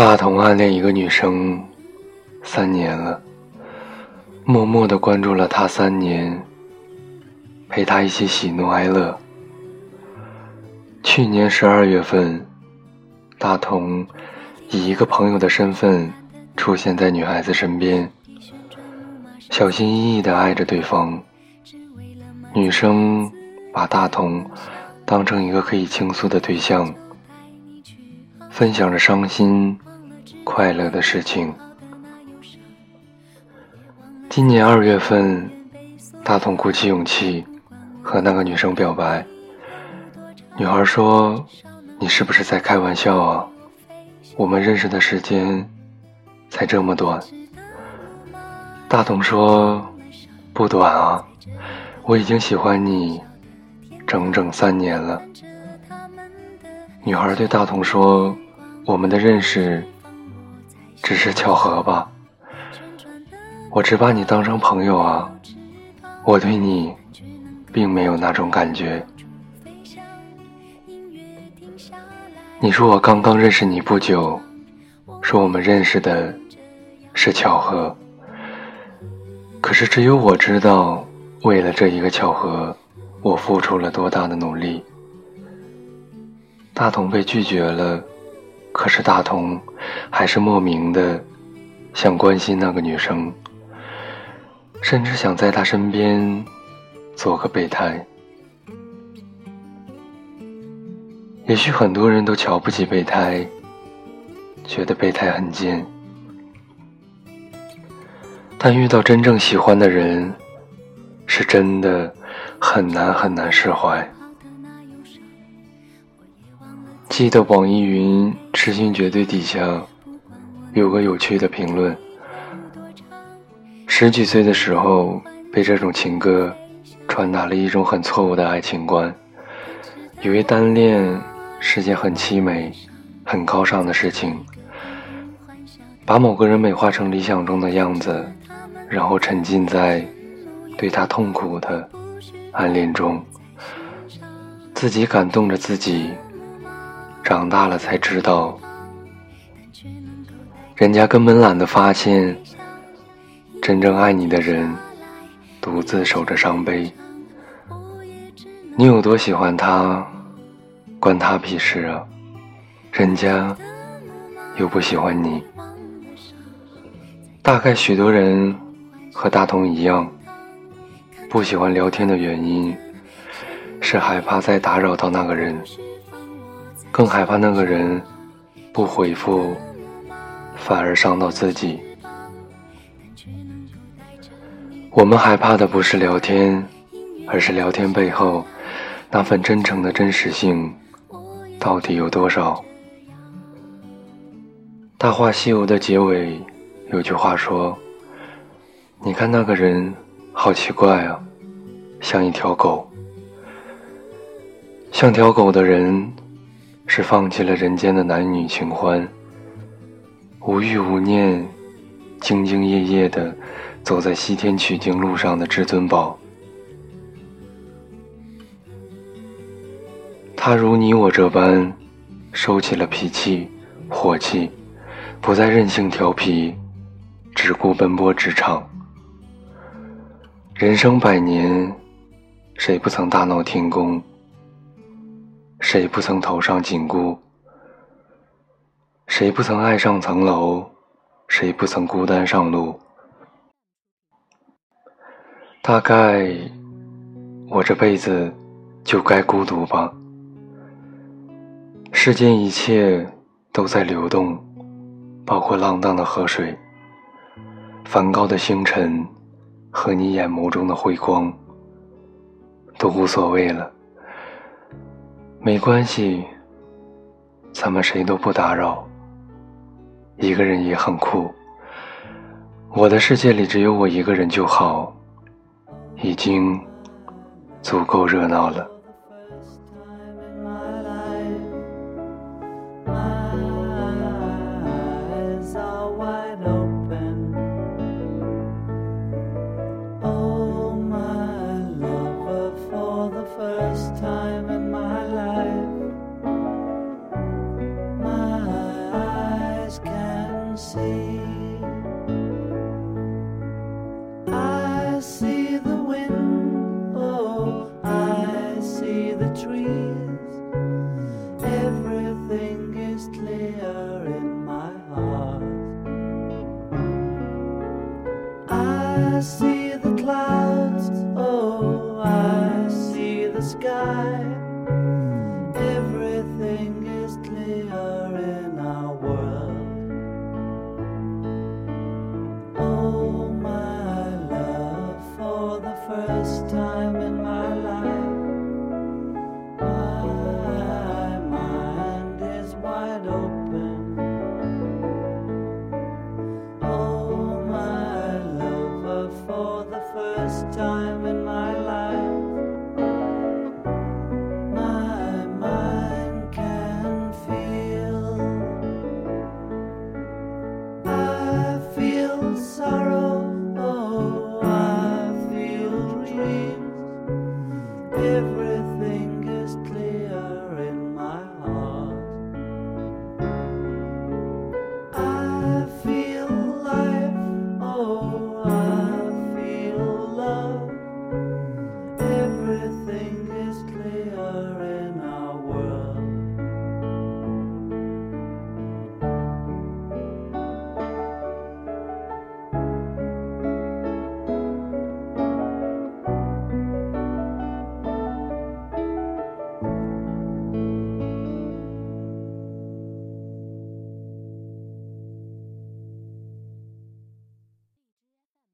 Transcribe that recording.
大同暗恋一个女生三年了，默默的关注了她三年，陪她一起喜怒哀乐。去年十二月份，大同以一个朋友的身份出现在女孩子身边，小心翼翼的爱着对方。女生把大同当成一个可以倾诉的对象。分享着伤心、快乐的事情。今年二月份，大同鼓起勇气和那个女生表白。女孩说：“你是不是在开玩笑啊？我们认识的时间才这么短。”大同说：“不短啊，我已经喜欢你整整三年了。”女孩对大同说。我们的认识只是巧合吧？我只把你当成朋友啊，我对你并没有那种感觉。你说我刚刚认识你不久，说我们认识的是巧合，可是只有我知道，为了这一个巧合，我付出了多大的努力。大同被拒绝了。可是大同还是莫名的想关心那个女生，甚至想在她身边做个备胎。也许很多人都瞧不起备胎，觉得备胎很贱，但遇到真正喜欢的人，是真的很难很难释怀。记得网易云痴心绝对底下有个有趣的评论：十几岁的时候被这种情歌传达了一种很错误的爱情观，以为单恋是件很凄美、很高尚的事情，把某个人美化成理想中的样子，然后沉浸在对他痛苦的暗恋中，自己感动着自己。长大了才知道，人家根本懒得发现，真正爱你的人独自守着伤悲。你有多喜欢他，关他屁事啊！人家又不喜欢你。大概许多人和大同一样，不喜欢聊天的原因是害怕再打扰到那个人。更害怕那个人不回复，反而伤到自己。我们害怕的不是聊天，而是聊天背后那份真诚的真实性到底有多少？《大话西游》的结尾有句话说：“你看那个人好奇怪啊，像一条狗，像条狗的人。”是放弃了人间的男女情欢，无欲无念，兢兢业业的走在西天取经路上的至尊宝。他如你我这般，收起了脾气、火气，不再任性调皮，只顾奔波职场。人生百年，谁不曾大闹天宫？谁不曾头上紧箍？谁不曾爱上层楼？谁不曾孤单上路？大概我这辈子就该孤独吧。世间一切都在流动，包括浪荡的河水、梵高的星辰和你眼眸中的辉光，都无所谓了。没关系，咱们谁都不打扰。一个人也很酷。我的世界里只有我一个人就好，已经足够热闹了。I see the clouds, oh, I see the sky.